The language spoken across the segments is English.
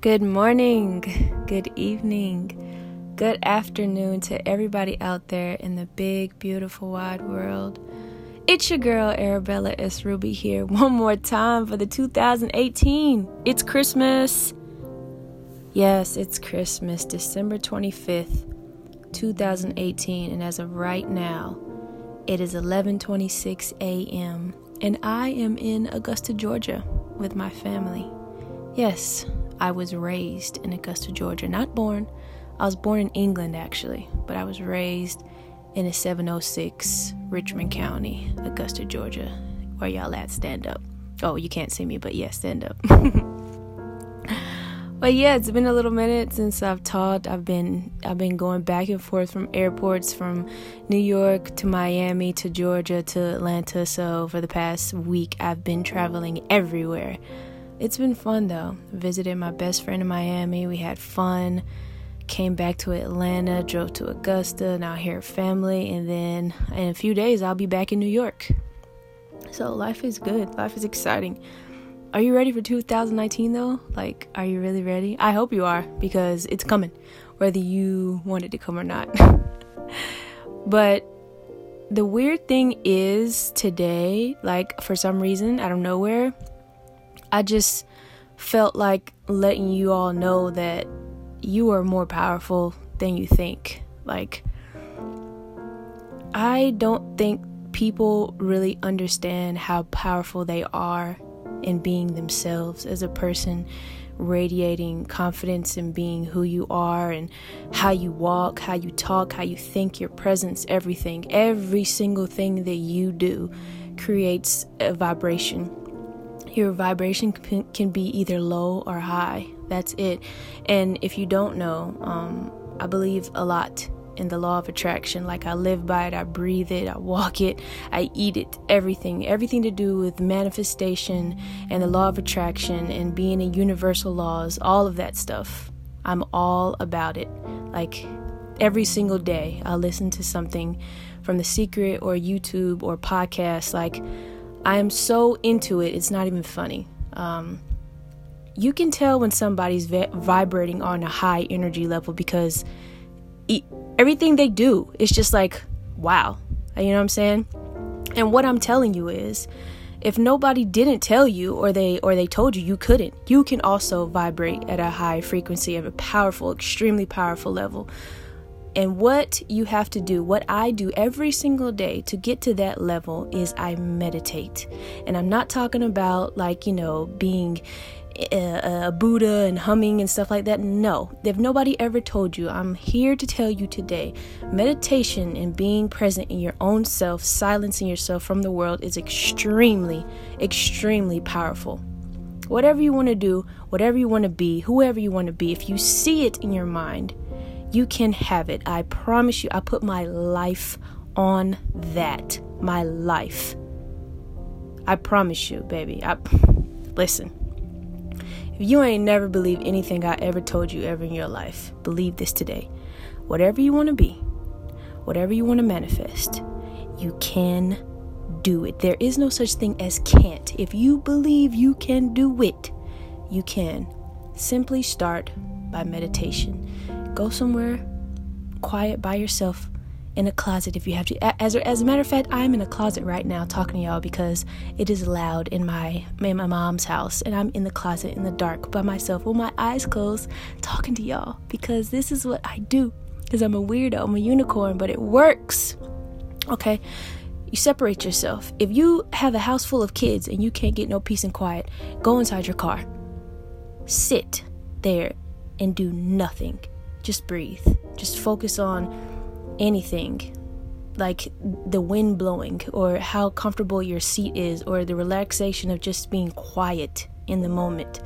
Good morning, good evening, good afternoon to everybody out there in the big, beautiful, wide world. It's your girl Arabella S. Ruby here one more time for the 2018. It's Christmas. Yes, it's Christmas, December 25th, 2018, and as of right now, it is 11:26 a.m. and I am in Augusta, Georgia with my family. Yes, I was raised in Augusta, Georgia. Not born. I was born in England, actually, but I was raised in a 706 Richmond County, Augusta, Georgia. Where y'all at? Stand up. Oh, you can't see me, but yeah, stand up. but yeah, it's been a little minute since I've taught. I've been I've been going back and forth from airports from New York to Miami to Georgia to Atlanta. So for the past week, I've been traveling everywhere. It's been fun though. Visited my best friend in Miami. We had fun. Came back to Atlanta, drove to Augusta, now here family, and then in a few days I'll be back in New York. So life is good. Life is exciting. Are you ready for 2019 though? Like, are you really ready? I hope you are because it's coming, whether you want it to come or not. but the weird thing is today, like for some reason, out of nowhere, I just felt like letting you all know that you are more powerful than you think. Like, I don't think people really understand how powerful they are in being themselves as a person, radiating confidence in being who you are and how you walk, how you talk, how you think, your presence, everything. Every single thing that you do creates a vibration your vibration can be either low or high. That's it. And if you don't know, um, I believe a lot in the law of attraction. Like I live by it, I breathe it, I walk it, I eat it, everything. Everything to do with manifestation and the law of attraction and being in universal laws, all of that stuff. I'm all about it. Like every single day, I listen to something from The Secret or YouTube or podcast. Like, I am so into it, it's not even funny. Um, you can tell when somebody's vi- vibrating on a high energy level because everything they do is just like, wow. You know what I'm saying? And what I'm telling you is, if nobody didn't tell you or they or they told you you couldn't, you can also vibrate at a high frequency of a powerful, extremely powerful level. And what you have to do, what I do every single day to get to that level is I meditate. And I'm not talking about like, you know, being eh, a, a, Buddha and humming and stuff like that. No, if nobody ever told you, I'm here to tell you today meditation and being present in your own self, silencing yourself from the world is extremely, extremely powerful. Whatever you want to do, whatever you want to be, whoever you want to be, if you see it in your mind, you can have it. I promise you, I put my life on that. My life. I promise you, baby. I listen. If you ain't never believed anything I ever told you ever in your life, believe this today. Whatever you want to be, whatever you want to manifest, you can do it. There is no such thing as can't. If you believe you can do it, you can. Simply start by meditation go somewhere quiet by yourself in a closet if you have to. As, as a matter of fact, I'm in a closet right now talking to y'all because it is loud in my in my mom's house, and I'm in the closet in the dark by myself with my eyes closed, talking to y'all because this is what I do. Because I'm a weirdo, I'm a unicorn, but it works. Okay, you separate yourself. If you have a house full of kids and you can't get no peace and quiet, go inside your car. Sit there and do nothing just breathe. Just focus on anything like the wind blowing or how comfortable your seat is or the relaxation of just being quiet in the moment.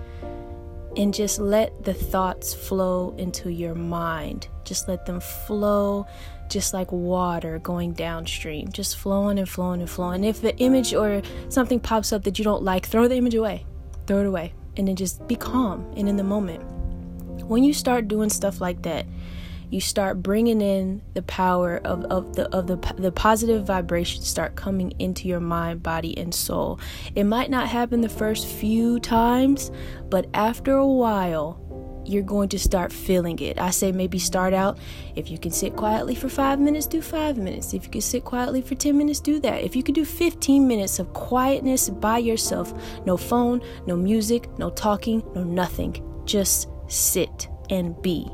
And just let the thoughts flow into your mind. Just let them flow just like water going downstream, just flowing and flowing and flowing. And If the image or something pops up that you don't like, throw the image away. Throw it away. And then just be calm and in the moment. When you start doing stuff like that, you start bringing in the power of, of the of the the positive vibrations start coming into your mind, body, and soul. It might not happen the first few times, but after a while, you're going to start feeling it. I say maybe start out if you can sit quietly for five minutes, do five minutes. If you can sit quietly for 10 minutes, do that. If you can do 15 minutes of quietness by yourself, no phone, no music, no talking, no nothing, just sit and be.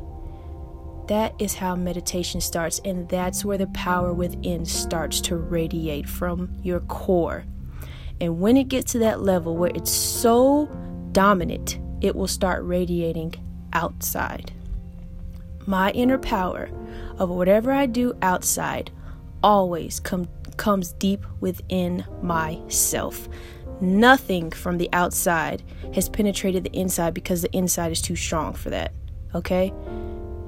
That is how meditation starts, and that's where the power within starts to radiate from your core. And when it gets to that level where it's so dominant, it will start radiating outside. My inner power of whatever I do outside always come, comes deep within myself. Nothing from the outside has penetrated the inside because the inside is too strong for that. Okay?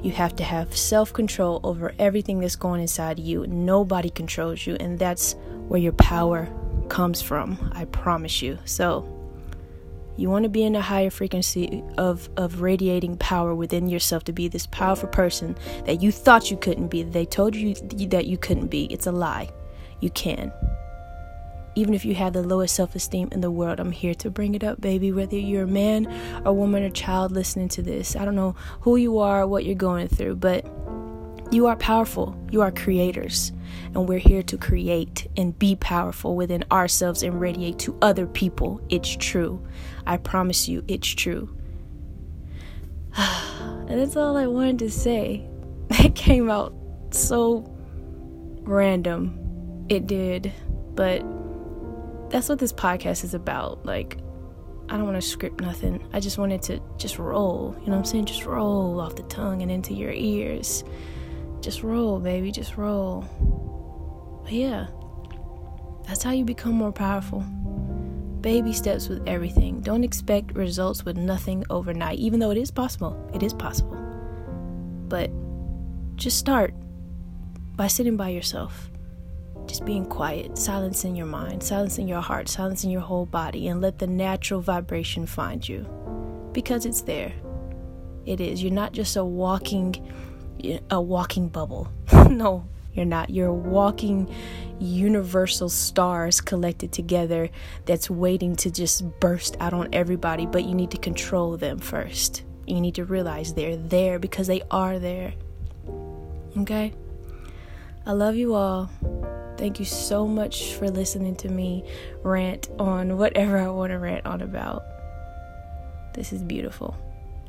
You have to have self control over everything that's going inside you. Nobody controls you, and that's where your power comes from. I promise you. So, you want to be in a higher frequency of, of radiating power within yourself to be this powerful person that you thought you couldn't be. They told you that you couldn't be. It's a lie. You can even if you have the lowest self esteem in the world, I'm here to bring it up, baby. Whether you're a man, a woman, or child listening to this, I don't know who you are, what you're going through, but you are powerful. You are creators. And we're here to create and be powerful within ourselves and radiate to other people. It's true. I promise you, it's true. and that's all I wanted to say. That came out so random. It did. But that's what this podcast is about. Like, I don't want to script nothing. I just wanted to just roll. You know what I'm saying? Just roll off the tongue and into your ears. Just roll, baby. Just roll. But yeah, that's how you become more powerful. Baby steps with everything. Don't expect results with nothing overnight, even though it is possible. It is possible. But just start by sitting by yourself just being quiet, silencing your mind, silencing your heart, silencing your whole body, and let the natural vibration find you. Because it's there. It is. You're not just a walking a walking bubble. no, you're not. You're walking universal stars collected together that's waiting to just burst out on everybody, but you need to control them first. You need to realize they're there because they are there. Okay? I love you all. Thank you so much for listening to me rant on whatever I want to rant on about. This is beautiful.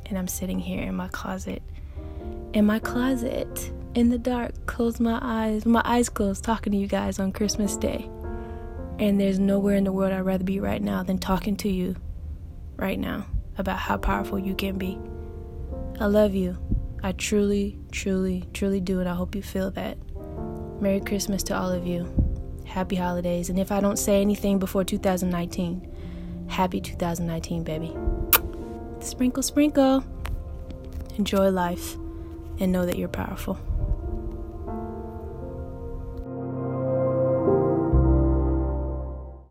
And I'm sitting here in my closet. In my closet, in the dark, close my eyes, my eyes closed, talking to you guys on Christmas Day. And there's nowhere in the world I'd rather be right now than talking to you right now about how powerful you can be. I love you. I truly, truly, truly do, and I hope you feel that. Merry Christmas to all of you. Happy holidays. And if I don't say anything before 2019, happy 2019, baby. Sprinkle, sprinkle. Enjoy life and know that you're powerful.